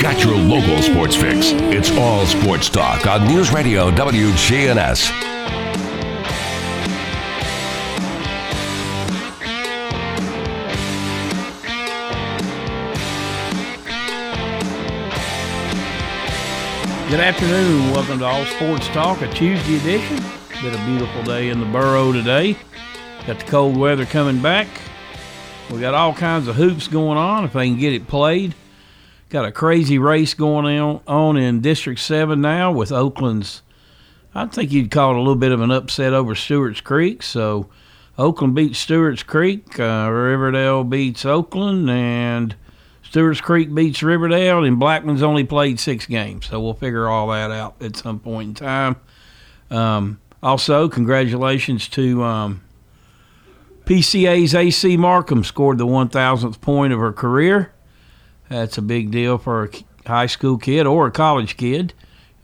Got your local sports fix. It's all sports talk on News Radio WGNS. Good afternoon. Welcome to All Sports Talk, a Tuesday edition. Been a beautiful day in the borough today. Got the cold weather coming back. We got all kinds of hoops going on if they can get it played. Got a crazy race going on, on in District 7 now with Oakland's. I think you'd call it a little bit of an upset over Stewart's Creek. So Oakland beats Stewart's Creek, uh, Riverdale beats Oakland, and Stewart's Creek beats Riverdale, and Blackman's only played six games. So we'll figure all that out at some point in time. Um, also, congratulations to um, PCA's AC Markham scored the 1,000th point of her career. That's a big deal for a high school kid or a college kid.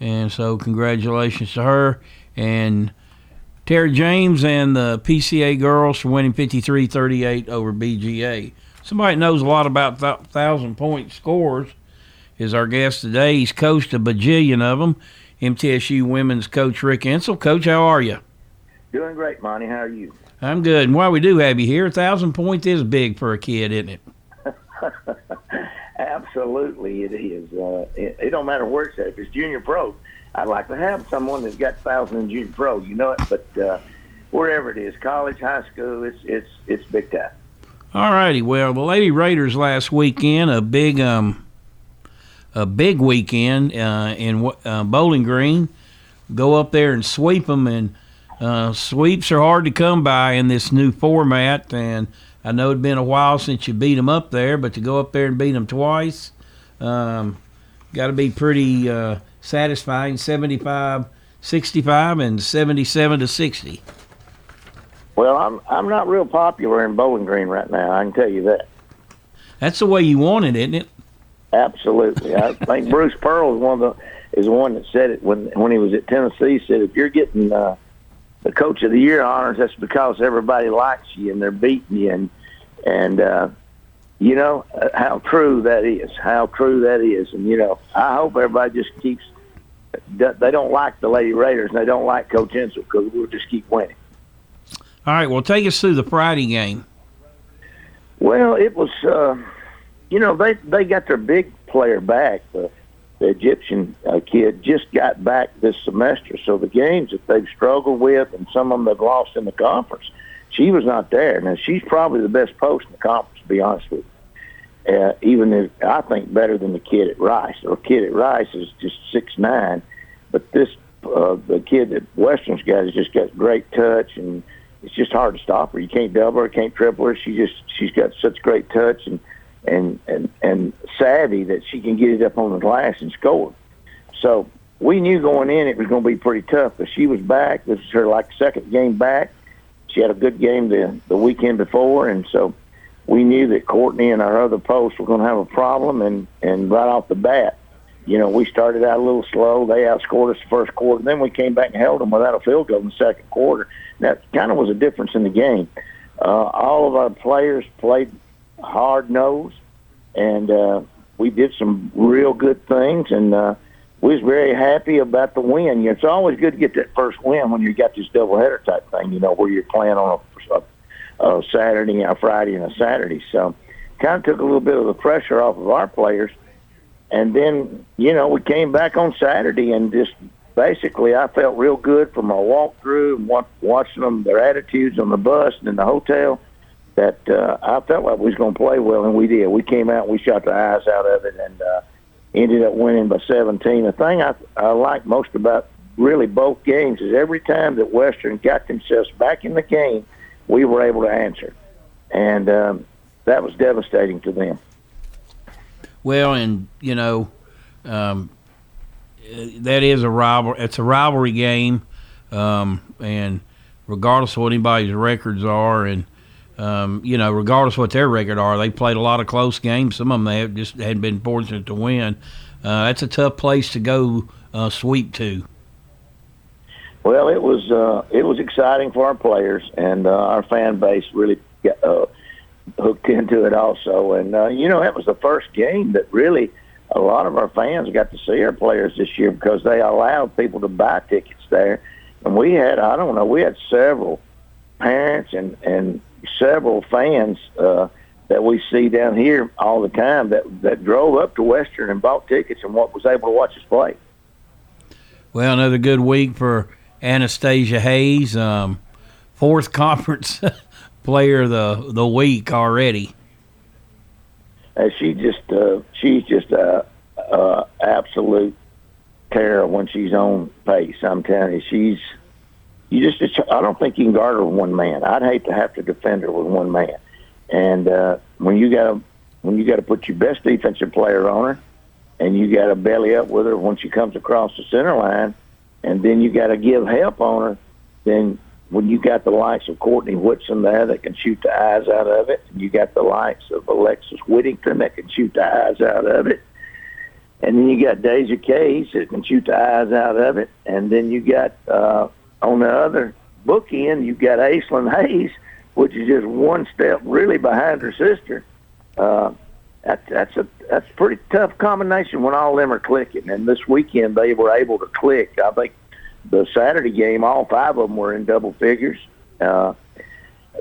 And so, congratulations to her. And Tara James and the PCA girls for winning 53 38 over BGA. Somebody knows a lot about th- thousand point scores is our guest today. He's coached a bajillion of them. MTSU women's coach Rick Insell. Coach, how are you? Doing great, Monty. How are you? I'm good. And while we do have you here, a thousand points is big for a kid, isn't it? Absolutely, it is. Uh, it, it don't matter where it's at. If it's junior pro, I'd like to have someone that's got thousand in junior pro. You know it, but uh, wherever it is, college, high school, it's it's it's big time. All righty. Well, the Lady Raiders last weekend, a big um, a big weekend uh, in uh, Bowling Green. Go up there and sweep them, and uh, sweeps are hard to come by in this new format. And I know it'd been a while since you beat them up there, but to go up there and beat them twice, um, got to be pretty uh, satisfying. 75 65 and 77 to 60. Well, I'm I'm not real popular in Bowling Green right now. I can tell you that. That's the way you want it, isn't it? Absolutely. I think Bruce Pearl is one of the is the one that said it when when he was at Tennessee. Said if you're getting uh, the Coach of the Year honors, that's because everybody likes you and they're beating you, and and uh, you know uh, how true that is. How true that is, and you know I hope everybody just keeps. They don't like the Lady Raiders and they don't like Coach Insell because we'll just keep winning. All right, well, take us through the Friday game. Well, it was, uh, you know, they they got their big player back. The, the Egyptian uh, kid just got back this semester, so the games that they've struggled with and some of them they've lost in the conference, she was not there. Now she's probably the best post in the conference, to be honest with you. Uh, even if I think better than the kid at Rice. The kid at Rice is just six nine, but this uh, the kid that Western's got has just got great touch and it's just hard to stop her. You can't double her, can't triple her. She just she's got such great touch and and and and savvy that she can get it up on the glass and score. So we knew going in it was going to be pretty tough. But she was back. This is her like second game back. She had a good game the the weekend before, and so we knew that Courtney and our other posts were going to have a problem. And and right off the bat, you know, we started out a little slow. They outscored us the first quarter. Then we came back and held them without a field goal in the second quarter. That kind of was a difference in the game. Uh, all of our players played hard nosed, and uh, we did some real good things. And uh, we was very happy about the win. It's always good to get that first win when you got this doubleheader type thing. You know, where you're playing on a, a, a Saturday, a Friday, and a Saturday. So, kind of took a little bit of the pressure off of our players and then you know we came back on Saturday and just basically I felt real good from our walkthrough and watching them their attitudes on the bus and in the hotel that uh, I felt like we was going to play well and we did. We came out and we shot the eyes out of it and uh, ended up winning by 17. The thing I I like most about really both games is every time that Western got themselves back in the game, we were able to answer, and um, that was devastating to them. Well, and you know, um, that is a rival. It's a rivalry game, um, and regardless of what anybody's records are, and um, you know, regardless what their record are, they played a lot of close games. Some of them they have just hadn't been fortunate to win. Uh, that's a tough place to go uh, sweep to. Well, it was uh, it was exciting for our players and uh, our fan base really got, uh, hooked into it also. And uh, you know, it was the first game that really a lot of our fans got to see our players this year because they allowed people to buy tickets there. And we had I don't know we had several parents and and several fans uh, that we see down here all the time that that drove up to Western and bought tickets and what was able to watch us play. Well, another good week for Anastasia Hayes, um, fourth conference player of the the week already. And she just uh, she's just a, a absolute terror when she's on pace. I'm telling you, she's you just I don't think you can guard her with one man. I'd hate to have to defend her with one man. And uh, when you got to when you got to put your best defensive player on her, and you got to belly up with her when she comes across the center line and then you got to give help on her, then when you got the likes of Courtney Whitson there that can shoot the eyes out of it, and you got the likes of Alexis Whittington that can shoot the eyes out of it, and then you got Deja Cage that can shoot the eyes out of it, and then you got uh, on the other bookend you've got Aislinn Hayes, which is just one step really behind her sister. Uh, that, that's a that's a pretty tough combination when all of them are clicking. And this weekend they were able to click. I think the Saturday game, all five of them were in double figures. Uh,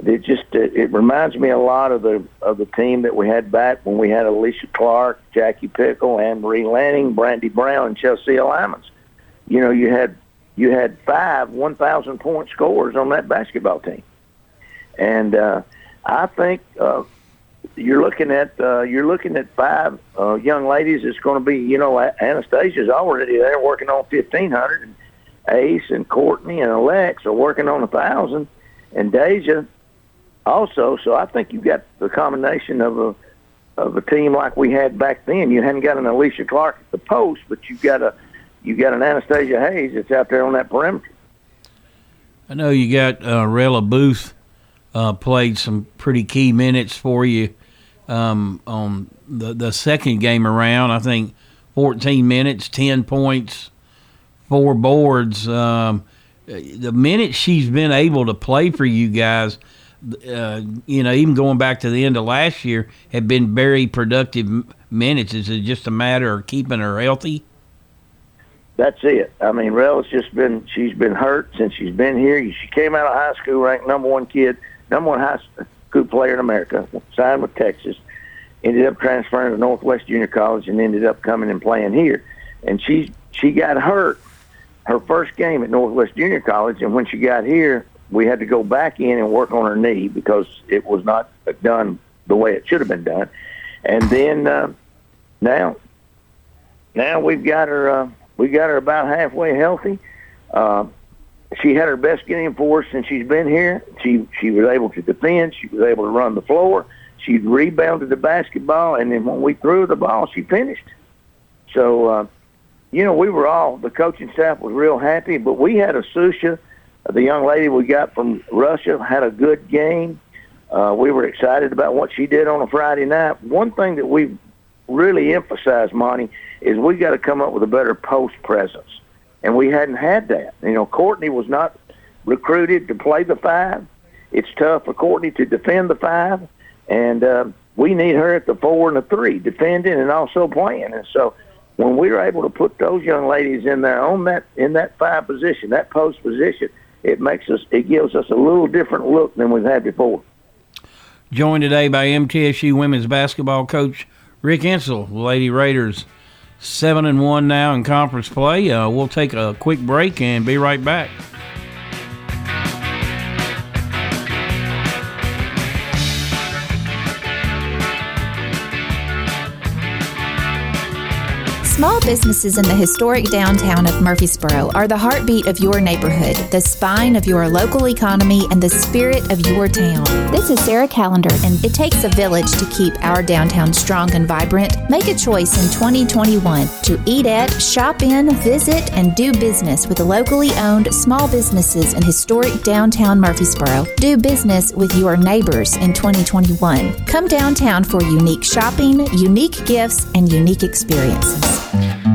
it just it, it reminds me a lot of the of the team that we had back when we had Alysha Clark, Jackie Pickel, Anne Marie Lanning, Brandy Brown, and Chelsea Lymans. You know, you had you had five one thousand point scorers on that basketball team, and uh, I think uh, you're looking at uh, you're looking at five uh, young ladies. It's going to be you know Anastasia's already there working on fifteen hundred, and Ace and Courtney and Alex are working on a thousand, and Deja also. So I think you've got the combination of a of a team like we had back then. You hadn't got an Alysha Clark at the post, but you got a you got an Anastasia Hayes that's out there on that perimeter. I know you got uh, Rella Booth uh, played some pretty key minutes for you um, on the the second game around. I think 14 minutes, 10 points, four boards. Um, the minutes she's been able to play for you guys, uh, you know, even going back to the end of last year, have been very productive minutes. Is it just a matter of keeping her healthy? That's it. I mean, Rella's just been she's been hurt since she's been here. She came out of high school ranked number one kid number one high school player in America, signed with Texas, ended up transferring to Northwest Junior College, and ended up coming and playing here. And she she got hurt her first game at Northwest Junior College, and when she got here, we had to go back in and work on her knee because it was not done the way it should have been done. And then uh, now, now we've got her. Uh, we got her about halfway healthy. Uh, she had her best game for us since she's been here. She she was able to defend. She was able to run the floor. She rebounded the basketball, and then when we threw the ball, she finished. So, uh, you know, we were all the coaching staff was real happy. But we had a Susha, the young lady we got from Russia, had a good game. Uh, we were excited about what she did on a Friday night. One thing that we really emphasized, Monty, is we got to come up with a better post presence and we hadn't had that. You know, Courtney was not recruited to play the five. It's tough for Courtney to defend the five, and uh, we need her at the four and the three, defending and also playing. And so, when we were able to put those young ladies in there on that in that five position, that post position, it makes us it gives us a little different look than we've had before. Joined today by MTSU women's basketball coach Rick Insell, Lady Raiders seven and one now in conference play. Uh, we'll take a quick break and be right back. Businesses in the historic downtown of Murfreesboro are the heartbeat of your neighborhood, the spine of your local economy, and the spirit of your town. This is Sarah Callender, and it takes a village to keep our downtown strong and vibrant. Make a choice in 2021 to eat at, shop in, visit, and do business with the locally owned small businesses in historic downtown Murfreesboro. Do business with your neighbors in 2021. Come downtown for unique shopping, unique gifts, and unique experiences.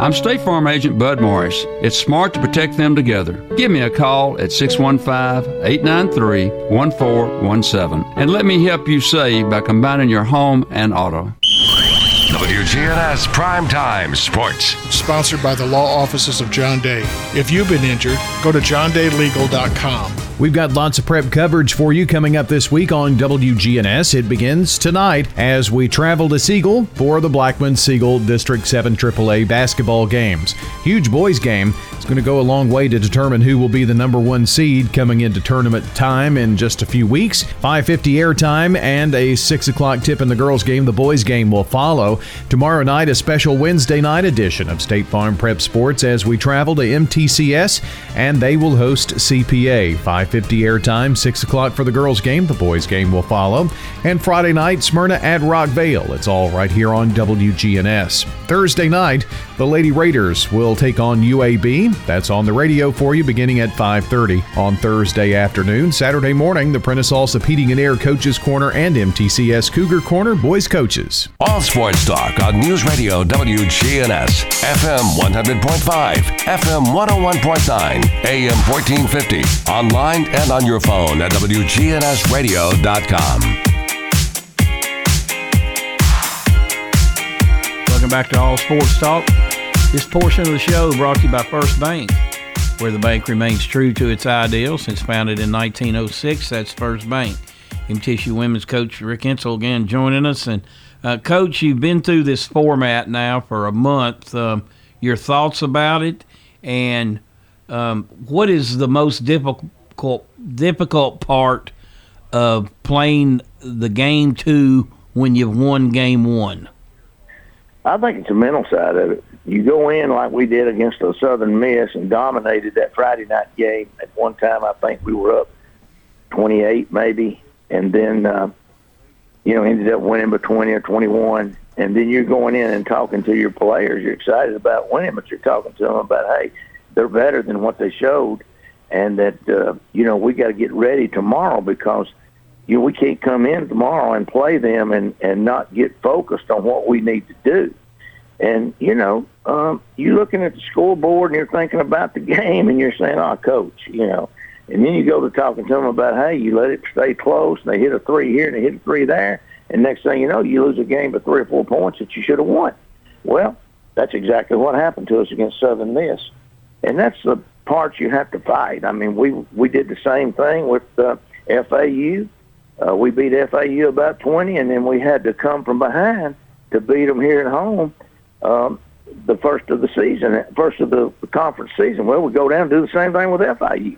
I'm State Farm Agent Bud Morris. It's smart to protect them together. Give me a call at 615 893 1417 and let me help you save by combining your home and auto. WGNS Primetime Sports. Sponsored by the law offices of John Day. If you've been injured, go to johndaylegal.com. We've got lots of prep coverage for you coming up this week on WGNS. It begins tonight as we travel to Siegel for the Blackman Siegel District 7 AAA basketball games. Huge boys game. Going to go a long way to determine who will be the number one seed coming into tournament time in just a few weeks. 5:50 airtime and a six o'clock tip in the girls' game. The boys' game will follow tomorrow night. A special Wednesday night edition of State Farm Prep Sports as we travel to MTCS and they will host CPA. 5:50 airtime, six o'clock for the girls' game. The boys' game will follow. And Friday night, Smyrna at Rockvale. It's all right here on WGNS. Thursday night, the Lady Raiders will take on UAB. That's on the radio for you beginning at 5:30 on Thursday afternoon. Saturday morning, the Prentice Allsup Heating and Air Coaches Corner and MTCS Cougar Corner boys coaches. All sports talk on News Radio WGNS, FM 100.5, FM 101.9, AM 1450, online and on your phone at WGNSradio.com. Welcome back to All Sports Talk. This portion of the show brought to you by First Bank, where the bank remains true to its ideals since founded in 1906. That's First Bank. MTSU women's coach Rick Insell again joining us. And uh, coach, you've been through this format now for a month. Um, your thoughts about it, and um, what is the most difficult difficult part of playing the game two when you've won game one? I think it's the mental side of it. You go in like we did against the Southern Miss and dominated that Friday night game. At one time, I think we were up 28 maybe, and then uh, you know ended up winning by 20 or 21. And then you're going in and talking to your players. You're excited about winning, but you're talking to them about hey, they're better than what they showed, and that uh, you know we got to get ready tomorrow because you know we can't come in tomorrow and play them and and not get focused on what we need to do. And you know, um, you're looking at the scoreboard and you're thinking about the game, and you're saying, "Oh, coach," you know. And then you go to talking to them about, "Hey, you let it stay close. And they hit a three here and they hit a three there, and next thing you know, you lose a game by three or four points that you should have won." Well, that's exactly what happened to us against Southern Miss, and that's the part you have to fight. I mean, we we did the same thing with uh, FAU Uh, we beat FAU about 20, and then we had to come from behind to beat them here at home. Um, the first of the season, first of the conference season. Well, we go down and do the same thing with FIU.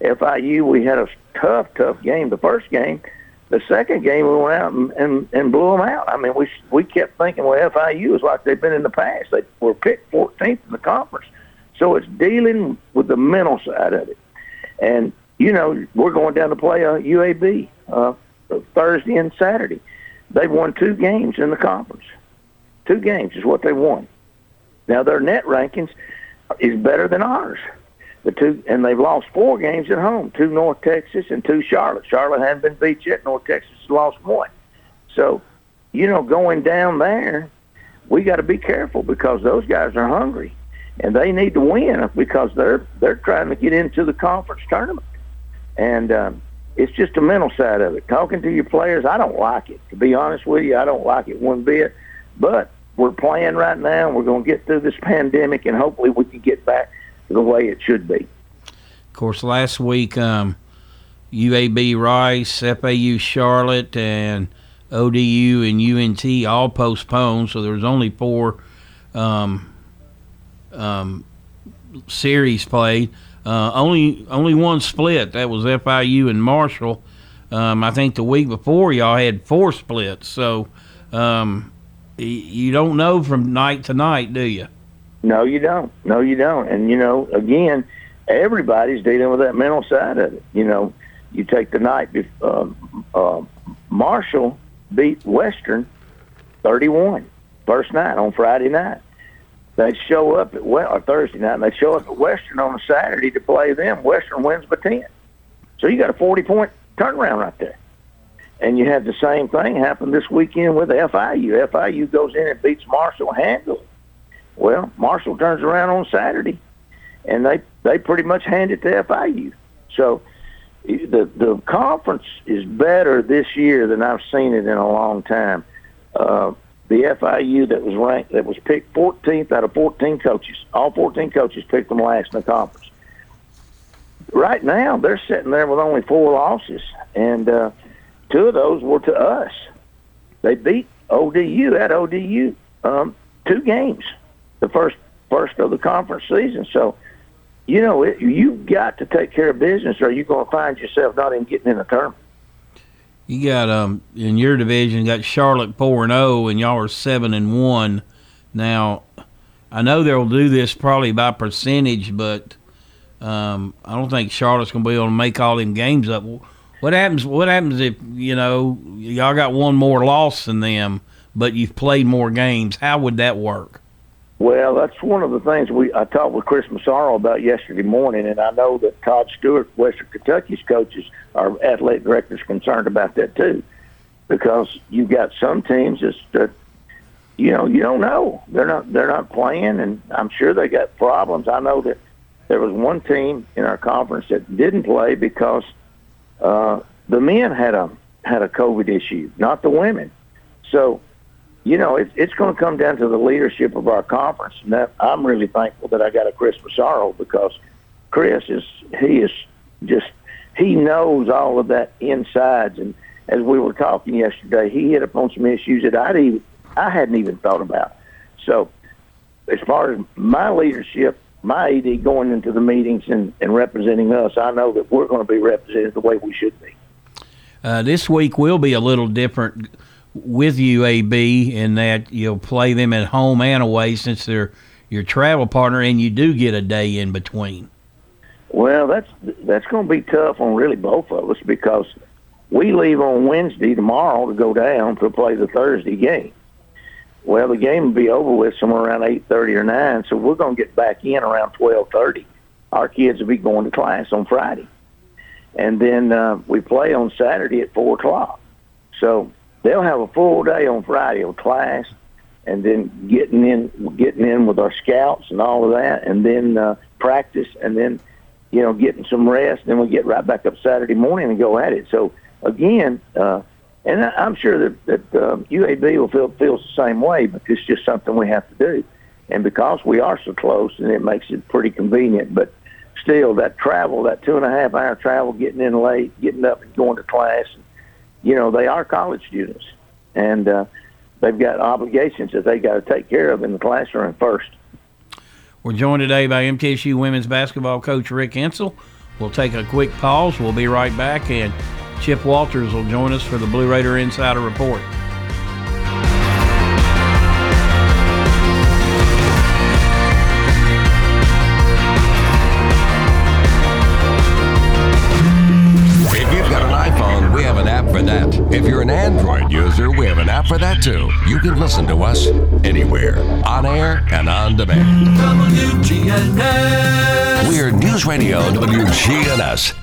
FIU, we had a tough, tough game the first game. The second game, we went out and, and, and blew them out. I mean, we we kept thinking, well, FIU is like they've been in the past. They were picked 14th in the conference. So it's dealing with the mental side of it. And, you know, we're going down to play a UAB uh, Thursday and Saturday. They've won two games in the conference. Two games is what they won. Now their net rankings is better than ours. The two and they've lost four games at home, two North Texas and two Charlotte. Charlotte hadn't been beat yet. North Texas lost one. So, you know, going down there, we got to be careful because those guys are hungry and they need to win because they're they're trying to get into the conference tournament. And um, it's just a mental side of it. Talking to your players, I don't like it. To be honest with you, I don't like it one bit. But we're playing right now. We're going to get through this pandemic, and hopefully we can get back to the way it should be. Of course, last week, um, UAB Rice, FAU Charlotte, and ODU and UNT all postponed, so there was only four um, um, series played. Uh, only only one split. That was FIU and Marshall. Um, I think the week before y'all had four splits. So um, you don't know from night to night, do you? No, you don't. No, you don't. And you know, again, everybody's dealing with that mental side of it. You know, you take the night. Uh, uh, Marshall beat Western 31 first night on Friday night. They show up at well, or Thursday night, and they show up at Western on a Saturday to play them. Western wins by 10. So you got a 40 point turnaround right there. And you had the same thing happen this weekend with FIU. FIU goes in and beats Marshall handily. Well, Marshall turns around on Saturday, and they they pretty much hand it to FIU. So the the conference is better this year than I've seen it in a long time. Uh, the FIU that was ranked that was picked 14th out of 14 coaches, all 14 coaches picked them last in the conference. Right now, they're sitting there with only four losses, and uh, Two of those were to us. They beat ODU at ODU um, two games, the first first of the conference season. So, you know, it, you've got to take care of business, or you're going to find yourself not even getting in the tournament. You got um in your division, you got Charlotte four and zero, oh, and y'all are seven and one. Now, I know they'll do this probably by percentage, but um, I don't think Charlotte's going to be able to make all them games up. What happens? What happens if you know y'all got one more loss than them, but you've played more games? How would that work? Well, that's one of the things we I talked with Chris Massaro about yesterday morning, and I know that Todd Stewart, Western Kentucky's coaches, our athletic directors, concerned about that too, because you've got some teams that you know you don't know they're not they're not playing, and I'm sure they got problems. I know that there was one team in our conference that didn't play because uh, the men had a had a COVID issue, not the women. So, you know, it, it's going to come down to the leadership of our conference, and that, I'm really thankful that I got a Chris Massaro because Chris is he is just he knows all of that insides, and as we were talking yesterday, he hit upon some issues that I even I hadn't even thought about. So, as far as my leadership my AD going into the meetings and, and representing us, I know that we're going to be represented the way we should be. Uh, this week will be a little different with UAB in that you'll play them at home and away since they're your travel partner, and you do get a day in between. Well, that's that's going to be tough on really both of us because we leave on Wednesday tomorrow to go down to play the Thursday game. Well, the game will be over with somewhere around eight thirty or nine, so we're going to get back in around twelve thirty. Our kids will be going to class on Friday, and then uh, we play on Saturday at four o'clock. So they'll have a full day on Friday of class, and then getting in, getting in with our scouts and all of that, and then uh, practice, and then you know getting some rest. Then we get right back up Saturday morning and go at it. So again, uh, and I'm sure that, that um, UAB will feel feels the same way, but it's just something we have to do. And because we are so close, and it makes it pretty convenient. But still, that travel, that two and a half hour travel, getting in late, getting up and going to class, you know, they are college students, and uh, they've got obligations that they got to take care of in the classroom first. We're joined today by MTSU women's basketball coach Rick Insell. We'll take a quick pause. We'll be right back, and Chip Walters will join us for the Blue Raider Insider Report. If you've got an iPhone, we have an app for that. If you're an Android user, we have an app for that too. You can listen to us anywhere, on air and on demand. WGNS. We're News Radio WGNS.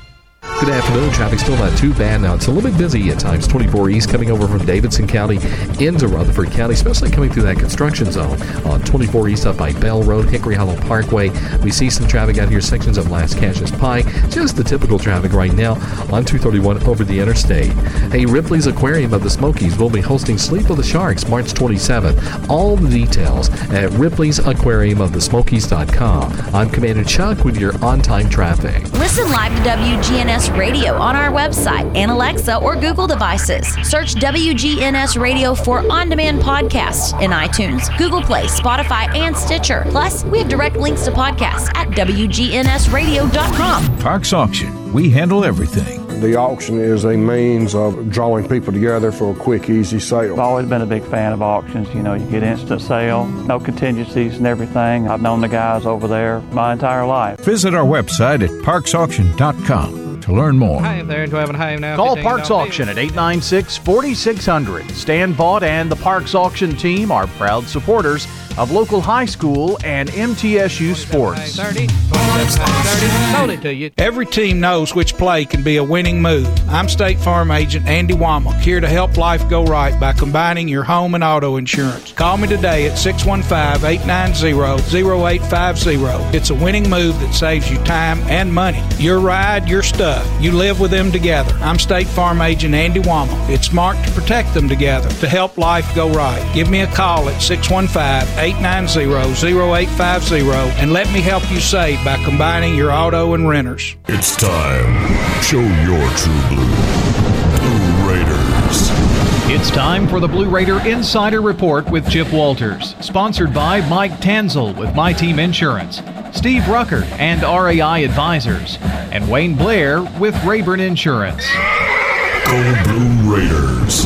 Good afternoon. Traffic still not too bad now. It's a little bit busy at times. 24 East coming over from Davidson County into Rutherford County, especially coming through that construction zone on 24 East up by Bell Road, Hickory Hollow Parkway. We see some traffic out here, sections of Lascassas Pike. Just the typical traffic right now on 231 over the interstate. Hey, Ripley's Aquarium of the Smokies will be hosting Sleep of the Sharks March 27th. All the details at Ripley's Aquarium of the Smokies.com. I'm Commander Chuck with your on time traffic. Listen live to WGNS Radio on our website and Alexa or Google devices. Search WGNS Radio for on demand podcasts in iTunes, Google Play, Spotify, and Stitcher. Plus, we have direct links to podcasts at WGNSradio.com. Parks Auction. We handle everything. The auction is a means of drawing people together for a quick, easy sale. I've always been a big fan of auctions. You know, you get instant sale, no contingencies and everything. I've known the guys over there my entire life. Visit our website at parksauction.com to learn more. Hi there, do I have a home now? Call Parks Auction at 896 4600. Stan Vaught and the Parks Auction team are proud supporters of local high school and MTSU sports. 30, 30, sold it to you. Every team knows which play can be a winning move. I'm State Farm Agent Andy Womack, here to help life go right by combining your home and auto insurance. Call me today at 615-890-0850. It's a winning move that saves you time and money. Your ride, your stuff. You live with them together. I'm State Farm Agent Andy Womack. It's smart to protect them together to help life go right. Give me a call at 615-890-0850 and let me help you save by combining your auto and renters. It's time. Show your true blue. Blue Raiders. It's time for the Blue Raider Insider Report with Chip Walters, sponsored by Mike Tanzel with My Team Insurance, Steve Rucker and RAI Advisors, and Wayne Blair with Rayburn Insurance. Go Blue Raiders.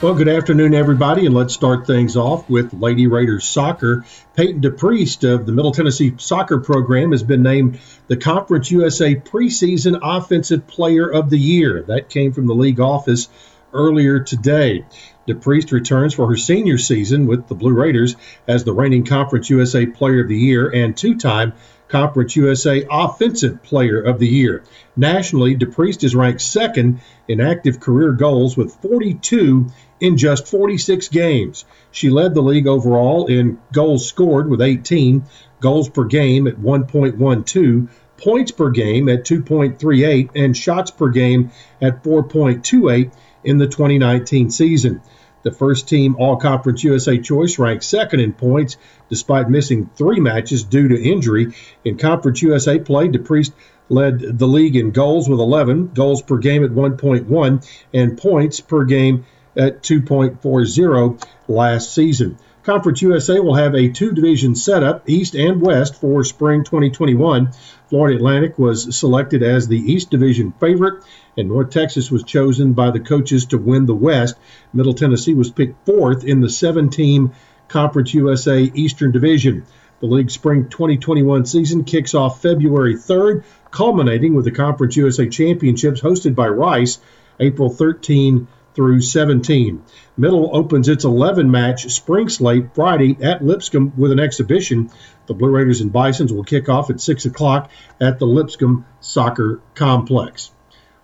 Well, good afternoon, everybody, and let's start things off with Lady Raiders soccer. Peyton DePriest of the Middle Tennessee soccer program has been named the Conference USA preseason Offensive Player of the Year. That came from the league office earlier today. DePriest returns for her senior season with the Blue Raiders as the reigning Conference USA Player of the Year and two-time Conference USA Offensive Player of the Year. Nationally, DePriest is ranked second in active career goals with 42 in just 46 games. She led the league overall in goals scored with 18, goals per game at 1.12, points per game at 2.38, and shots per game at 4.28 in the 2019 season. The first team All Conference USA choice ranked second in points despite missing three matches due to injury. In Conference USA play, DePriest led the league in goals with 11, goals per game at 1.1, and points per game at 2.40 last season. Conference USA will have a two division setup, East and West, for spring 2021. Florida Atlantic was selected as the East Division favorite, and North Texas was chosen by the coaches to win the West. Middle Tennessee was picked fourth in the seven team Conference USA Eastern Division. The league's spring 2021 season kicks off February 3rd, culminating with the Conference USA Championships hosted by Rice April 13 through 17. Middle opens its 11 match spring slate Friday at Lipscomb with an exhibition. The Blue Raiders and Bisons will kick off at 6 o'clock at the Lipscomb Soccer Complex.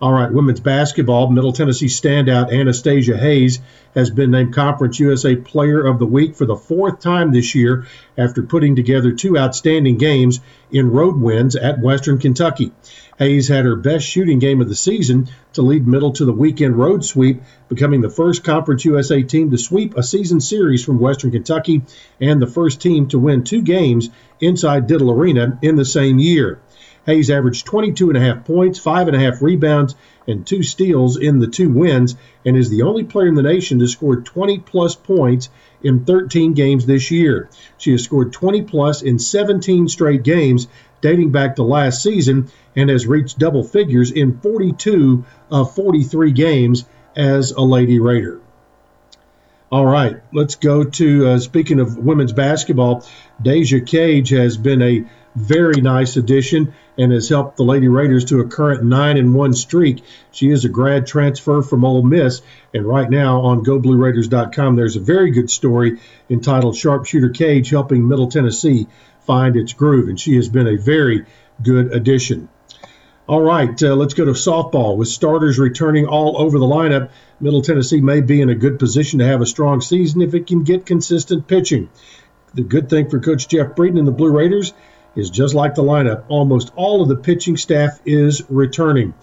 All right, women's basketball. Middle Tennessee standout Anastasia Hayes has been named Conference USA Player of the Week for the fourth time this year after putting together two outstanding games in road wins at Western Kentucky. Hayes had her best shooting game of the season to lead Middle to the weekend road sweep, becoming the first Conference USA team to sweep a season series from Western Kentucky and the first team to win two games inside Diddle Arena in the same year. Hayes averaged 22 and a half points, five and a half rebounds, and two steals in the two wins, and is the only player in the nation to score 20 plus points in 13 games this year. She has scored 20 plus in 17 straight games dating back to last season and has reached double figures in 42 of 43 games as a Lady Raider. All right, let's go to uh, speaking of women's basketball. Deja Cage has been a very nice addition and has helped the Lady Raiders to a current 9 and 1 streak. She is a grad transfer from Ole Miss, and right now on GoBlueRaiders.com, there's a very good story entitled Sharpshooter Cage Helping Middle Tennessee Find Its Groove, and she has been a very good addition. All right, uh, let's go to softball. With starters returning all over the lineup, Middle Tennessee may be in a good position to have a strong season if it can get consistent pitching. The good thing for Coach Jeff Breeden and the Blue Raiders is just like the lineup. Almost all of the pitching staff is returning.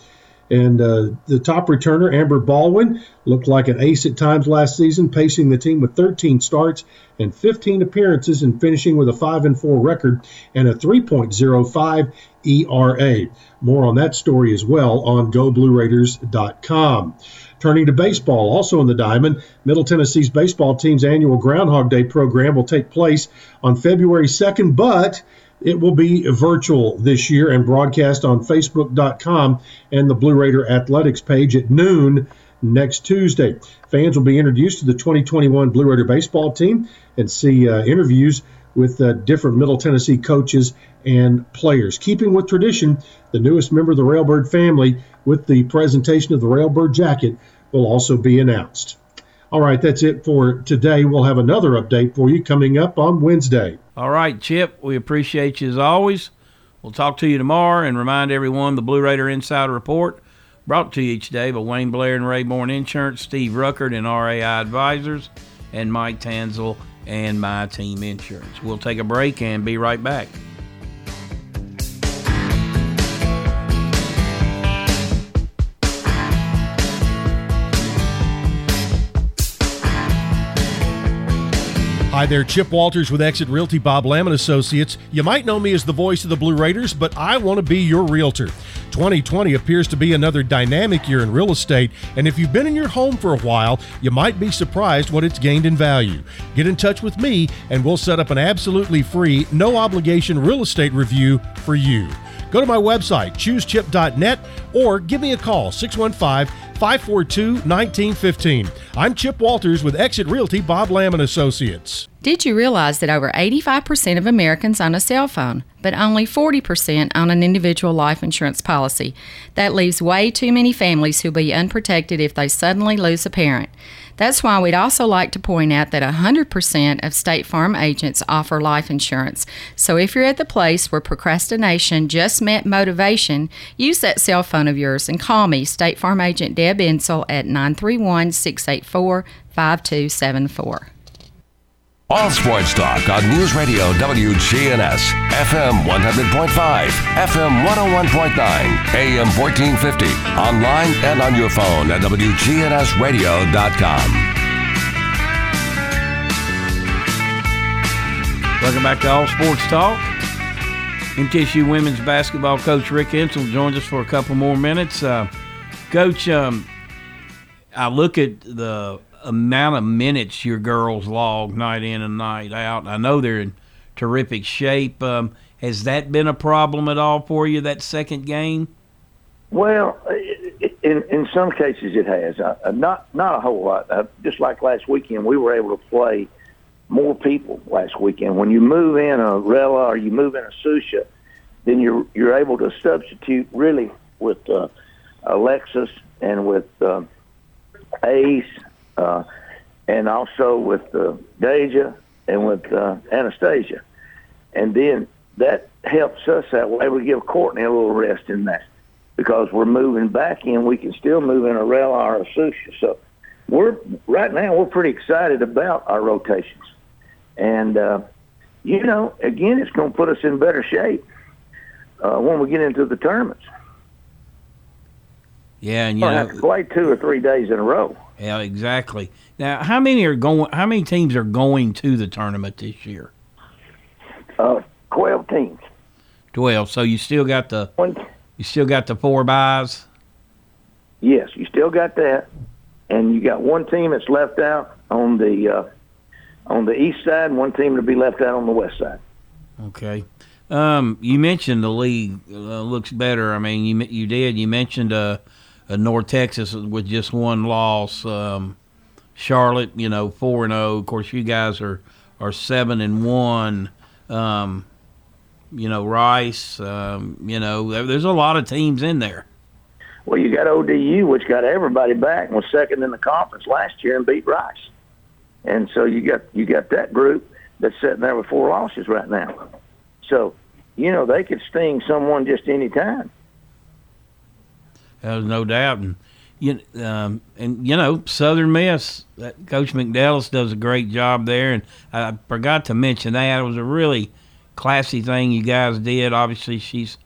And uh, the top returner, Amber Baldwin, looked like an ace at times last season, pacing the team with 13 starts and 15 appearances and finishing with a 5 and 4 record and a 3.05 ERA. More on that story as well on GoBlueRaiders.com. Turning to baseball, also in the Diamond, Middle Tennessee's baseball team's annual Groundhog Day program will take place on February 2nd, but it will be virtual this year and broadcast on Facebook.com and the Blue Raider Athletics page at noon next Tuesday. Fans will be introduced to the 2021 Blue Raider baseball team and see uh, interviews with uh, different Middle Tennessee coaches and players. Keeping with tradition, the newest member of the Railbird family with the presentation of the Railbird jacket will also be announced. All right, that's it for today. We'll have another update for you coming up on Wednesday. All right, Chip, we appreciate you as always. We'll talk to you tomorrow and remind everyone the Blue Raider Insider Report brought to you each day by Wayne Blair and Rayburn Insurance, Steve Ruckert and RAI Advisors, and Mike Tanzel and My Team Insurance. We'll take a break and be right back. Hi there, Chip Walters with Exit Realty Bob Lamb and Associates. You might know me as the voice of the Blue Raiders, but I want to be your realtor. 2020 appears to be another dynamic year in real estate, and if you've been in your home for a while, you might be surprised what it's gained in value. Get in touch with me, and we'll set up an absolutely free, no obligation real estate review for you. Go to my website, choosechip.net, or give me a call, 615 542 1915. I'm Chip Walters with Exit Realty Bob Lamb and Associates. Did you realize that over 85% of Americans own a cell phone, but only 40% own an individual life insurance policy? That leaves way too many families who'll be unprotected if they suddenly lose a parent. That's why we'd also like to point out that 100% of State Farm agents offer life insurance. So if you're at the place where procrastination just met motivation, use that cell phone of yours and call me, State Farm agent Deb Insell, at 931 684 5274. All sports talk on News Radio WGNS, FM 100.5, FM 101.9, AM 1450, online and on your phone at WGNSradio.com. Welcome back to All Sports Talk. MTSU women's basketball coach Rick Insell joins us for a couple more minutes. Uh, coach, um, I look at the amount of minutes your girls log night in and night out. I know they're in terrific shape. Um, has that been a problem at all for you that second game? Well, in in some cases it has. Uh, not not a whole lot. Uh, just like last weekend, we were able to play more people last weekend. When you move in a Rella or you move in a Susha, then you're you're able to substitute really with uh, Alexis and with uh, Ace, uh, and also with uh, Deja and with uh, Anastasia, and then that helps us that way. We give Courtney a little rest in that because we're moving back in. We can still move in a Rella or a Susha. So we're right now we're pretty excited about our rotations, and uh, you know, again, it's going to put us in better shape uh, when we get into the tournaments. Yeah, and you know, have to play two or three days in a row. Yeah, exactly. Now, how many are going? How many teams are going to the tournament this year? Uh, Twelve teams. Twelve. So you still got the One, you still got the four buys. Yes, you still got that, and you got one team that's left out on the uh, on the east side, and one team to be left out on the west side. Okay. Um, you mentioned the league uh, looks better. I mean, you you did. You mentioned uh, North Texas with just one loss. Um, Charlotte, you know, four and zero. Of course, you guys are are seven and one. Um, you know, Rice. Um, you know, there's a lot of teams in there. Well, you got ODU, which got everybody back and was second in the conference last year and beat Rice, and so you got you got that group that's sitting there with four losses right now. So, you know, they could sting someone just any time. There's no doubt, and you um, and you know Southern Miss. That Coach McNelis does a great job there, and I forgot to mention that it was a really classy thing you guys did. Obviously, she's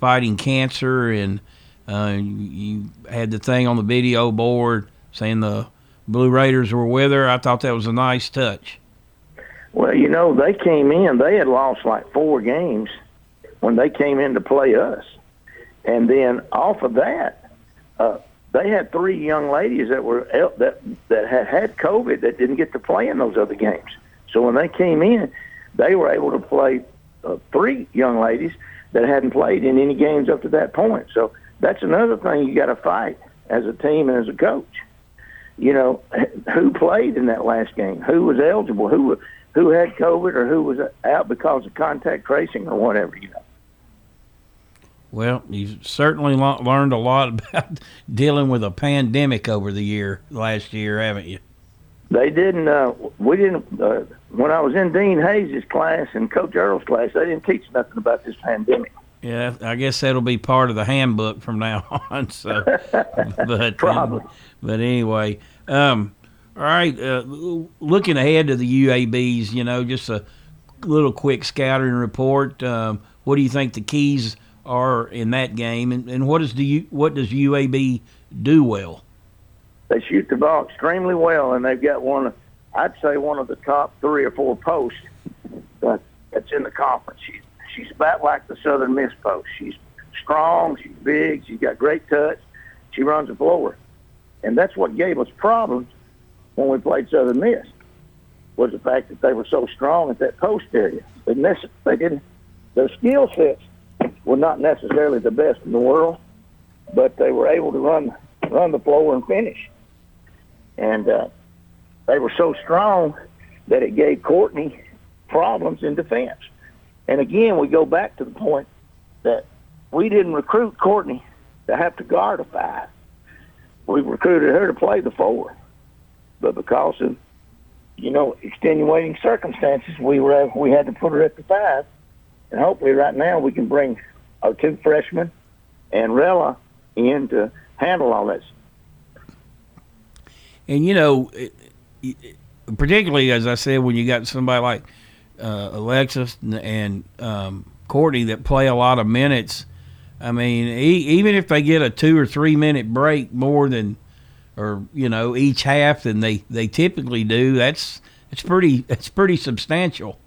fighting cancer, and uh, you had the thing on the video board saying the Blue Raiders were with her. I thought that was a nice touch. Well, you know, they came in, they had lost like four games when they came in to play us. And then off of that, uh, they had three young ladies that were that that had had COVID that didn't get to play in those other games. So when they came in, they were able to play uh, three young ladies that hadn't played in any games up to that point. So that's another thing you got to fight as a team and as a coach. You know, who played in that last game? Who was eligible? Who who had COVID or who was out because of contact tracing or whatever? You know. Well, you've certainly learned a lot about dealing with a pandemic over the year last year, haven't you? They didn't. Uh, we didn't. Uh, when I was in Dean Hayes' class and Coach Earl's class, they didn't teach nothing about this pandemic. Yeah, I guess that'll be part of the handbook from now on. So, but Probably. but anyway, um, all right. Uh, looking ahead to the UABs, you know, just a little quick scouting report. Um, what do you think the keys are in that game, and, and what is the what does UAB do well? They shoot the ball extremely well, and they've got one. I'd say one of the top three or four posts that, that's in the conference. She's she's about like the Southern Miss post. She's strong. She's big. She's got great touch. She runs the floor, and that's what gave us problems when we played Southern Miss. Was the fact that they were so strong at that post area. They, they didn't. Their skill sets were not necessarily the best in the world, but they were able to run run the floor and finish. And uh, they were so strong that it gave Courtney problems in defense. And again, we go back to the point that we didn't recruit Courtney to have to guard a five. We recruited her to play the four. But because of, you know, extenuating circumstances, we were we had to put her at the five. And hopefully right now we can bring our two freshmen and Rella in to handle all this. And you know, particularly as I said, when you got somebody like uh, Alexis and, um, Courtney that play a lot of minutes, I mean, e- even if they get a two or three minute break more than, or you know, each half than they, they typically do, that's it's pretty it's pretty substantial.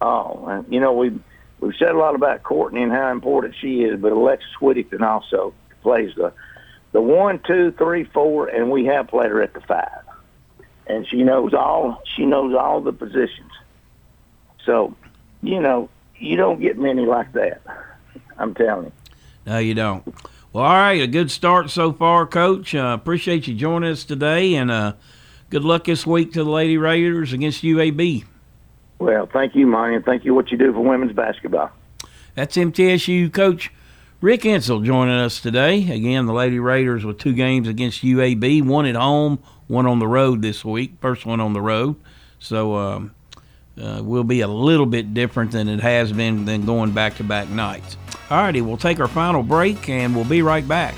Oh, you know we've we've said a lot about Courtney and how important she is, but Alexis Whittington also plays the the one, two, three, four, and we have played her at the five, and she knows all she knows all the positions. So, you know, you don't get many like that. I'm telling you. No, you don't. Well, all right, a good start so far, Coach. Uh, appreciate you joining us today, and uh, good luck this week to the Lady Raiders against UAB. Well, thank you, Monty, and thank you what you do for women's basketball. That's MTSU coach Rick Insell joining us today. Again, the Lady Raiders with two games against UAB, one at home, one on the road this week. First one on the road, so um, uh, will be a little bit different than it has been than going back to back nights. All righty, we'll take our final break and we'll be right back.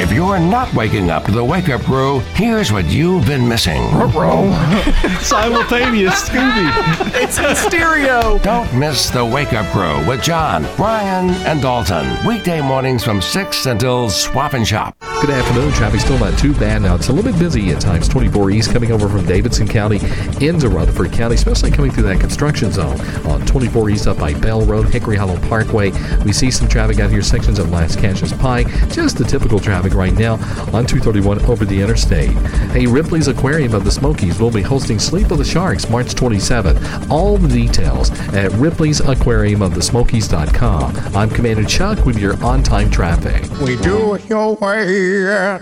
If you're not waking up to the wake up crew, here's what you've been missing. Simultaneous Scooby. It's in stereo. Don't miss the wake up crew with John, Brian, and Dalton. Weekday mornings from 6 until swap and shop. Good afternoon. Traffic still not too bad now. It's a little bit busy at times. 24 East coming over from Davidson County into Rutherford County, especially coming through that construction zone on 24 East up by Bell Road, Hickory Hollow Parkway. We see some traffic out here, sections of Lascassas Pike. Just the typical traffic right now on 231 over the interstate. Hey, Ripley's Aquarium of the Smokies will be hosting Sleep of the Sharks March 27th. All the details at Ripley's Aquarium of the Smokies.com. I'm Commander Chuck with your on time traffic. We do it your way at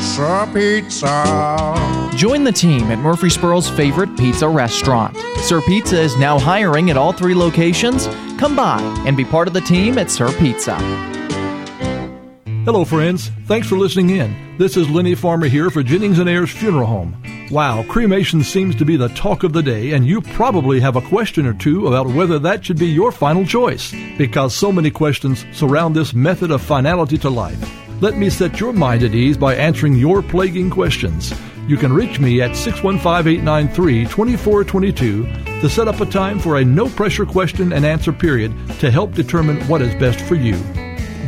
Sir Pizza. Join the team at Murfreesboro's favorite pizza restaurant. Sir Pizza is now hiring at all three locations. Come by and be part of the team at Sir Pizza. Hello, friends. Thanks for listening in. This is Lenny Farmer here for Jennings and Ayers Funeral Home. Wow, cremation seems to be the talk of the day, and you probably have a question or two about whether that should be your final choice, because so many questions surround this method of finality to life. Let me set your mind at ease by answering your plaguing questions. You can reach me at 615 893 2422 to set up a time for a no pressure question and answer period to help determine what is best for you.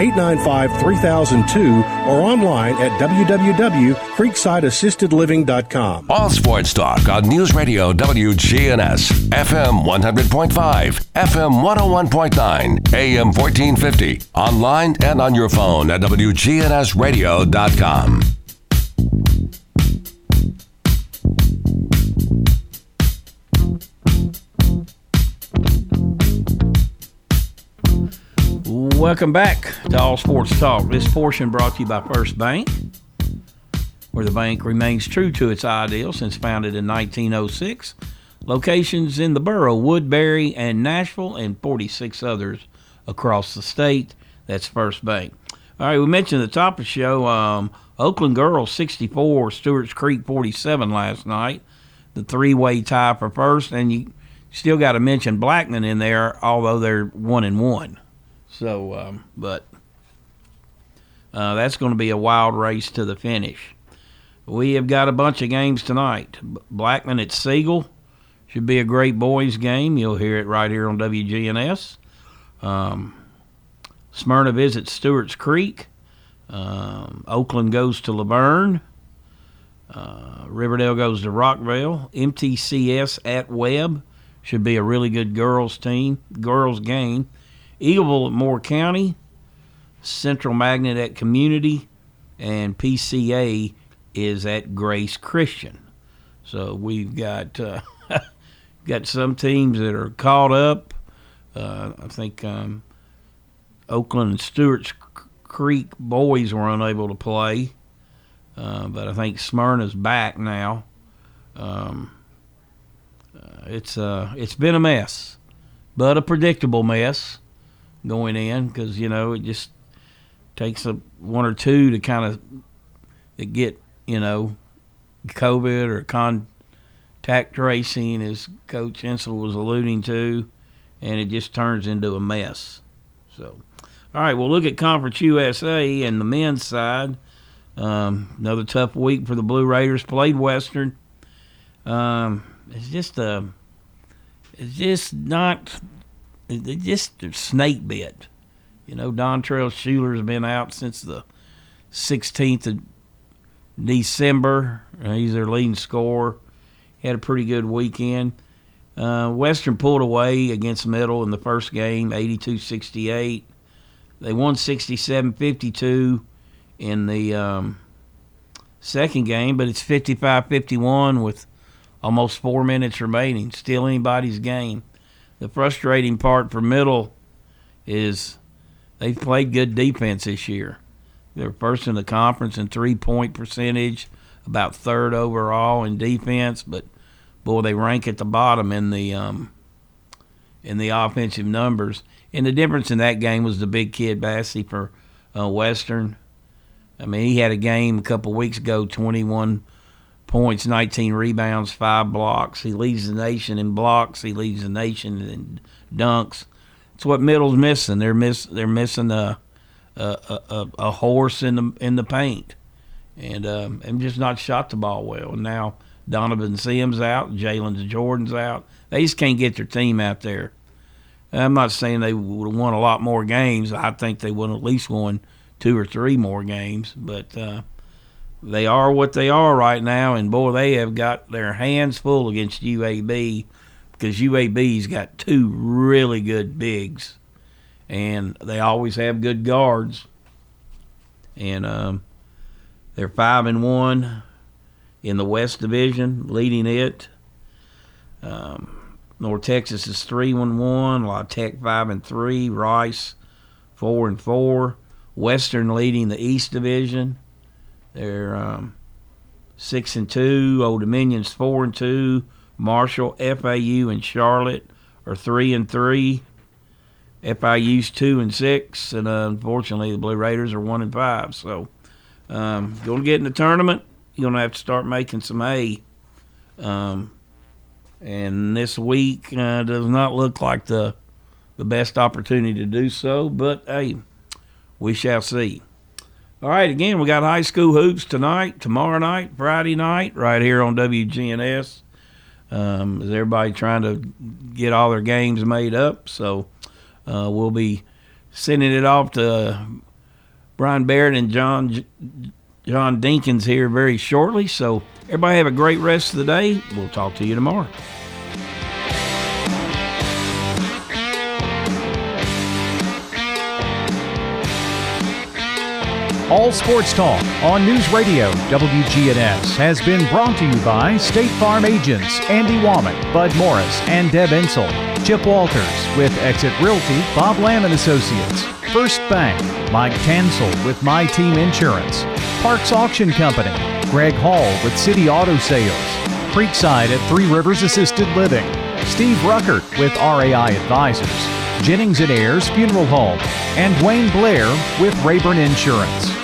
895 3002 or online at www.creeksideassistedliving.com. All sports talk on News Radio WGNS, FM 100.5, FM 101.9, AM 1450, online and on your phone at WGNSradio.com. Welcome back to All Sports Talk. This portion brought to you by First Bank, where the bank remains true to its ideal since founded in 1906. Locations in the borough, Woodbury and Nashville, and 46 others across the state. That's First Bank. All right, we mentioned at the top of the show um, Oakland Girls 64, Stewart's Creek 47 last night. The three way tie for first, and you still got to mention Blackman in there, although they're one and one. So, um, but uh, that's going to be a wild race to the finish. We have got a bunch of games tonight. Blackman at Siegel should be a great boys game. You'll hear it right here on WGNS. Um, Smyrna visits Stewart's Creek. Um, Oakland goes to La Vergne. Uh, Riverdale goes to Rockvale. MTCS at Webb should be a really good girls team, girls game. Eagleville at Moore County, Central Magnet at Community, and PCA is at Grace Christian. So we've got uh, got some teams that are caught up. Uh, I think um, Oakland and Stewart's Creek boys were unable to play, uh, but I think Smyrna's back now. Um, uh, it's uh, it's been a mess, but a predictable mess going in because you know it just takes a one or two to kind of get you know COVID or contact tracing, as Coach Insell was alluding to, and it just turns into a mess. So, all right, we'll look at Conference USA and the men's side. Um, another tough week for the Blue Raiders. Played Western. Um, it's just a, it's just not they just snake bit. You know, Dontrell Schuler's been out since the 16th of December. Uh, he's their leading scorer. had a pretty good weekend. Uh, Western pulled away against Middle in the first game, 82-68. They won 67-52 in the um, second game, but it's 55-51 with almost four minutes remaining. Still anybody's game. The frustrating part for Middle is they've played good defense this year. They're first in the conference in three point percentage, about third overall in defense, but boy, they rank at the bottom in the um, in the offensive numbers. And the difference in that game was the big kid Bassey for uh, Western. I mean, he had a game a couple weeks ago, 21 points, 19 rebounds, five blocks. He leads the nation in blocks. He leads the nation in dunks. It's what Middle's missing. They're miss. They're missing a a, a, a horse in the in the paint, and um, and just not shot the ball well. And now Donovan Sims out, Jalen Jordan's out. They just can't get their team out there. I'm not saying they would have won a lot more games. I think they would have at least won two or three more games, but uh, they are what they are right now. And boy, they have got their hands full against UAB because UAB's got two really good bigs and they always have good guards. And um, they're five and one in the West Division, leading it. Um, North Texas is three and one. La Tech five and three. Rice four and four. Western leading the East Division. They're um, six and two. Old Dominion's four and two. Marshall, FAU, and Charlotte are three and three. FIU's two and six, and uh, unfortunately the Blue Raiders are one and five. So, um, going to get in the tournament, you're going to have to start making some hay. Um, and this week uh, does not look like the the best opportunity to do so, but hey, we shall see. All right, again, we got high school hoops tonight, tomorrow night, Friday night, right here on WGNS. Um, is everybody trying to get all their games made up? So uh, we'll be sending it off to Brian Barrett and John John Dinkins here very shortly. So everybody have a great rest of the day. We'll talk to you tomorrow. All Sports Talk on News Radio WGNS has been brought to you by State Farm agents Andy Womack, Bud Morris, and Deb Insell. Chip Walters with Exit Realty, Bob Lamb and Associates. First Bank, Mike Tansel with My Team Insurance. Parks Auction Company, Greg Hall with City Auto Sales. Creekside at Three Rivers Assisted Living. Steve Ruckert with RAI Advisors. Jennings and Ayers Funeral Home. And Wayne Blair with Rayburn Insurance.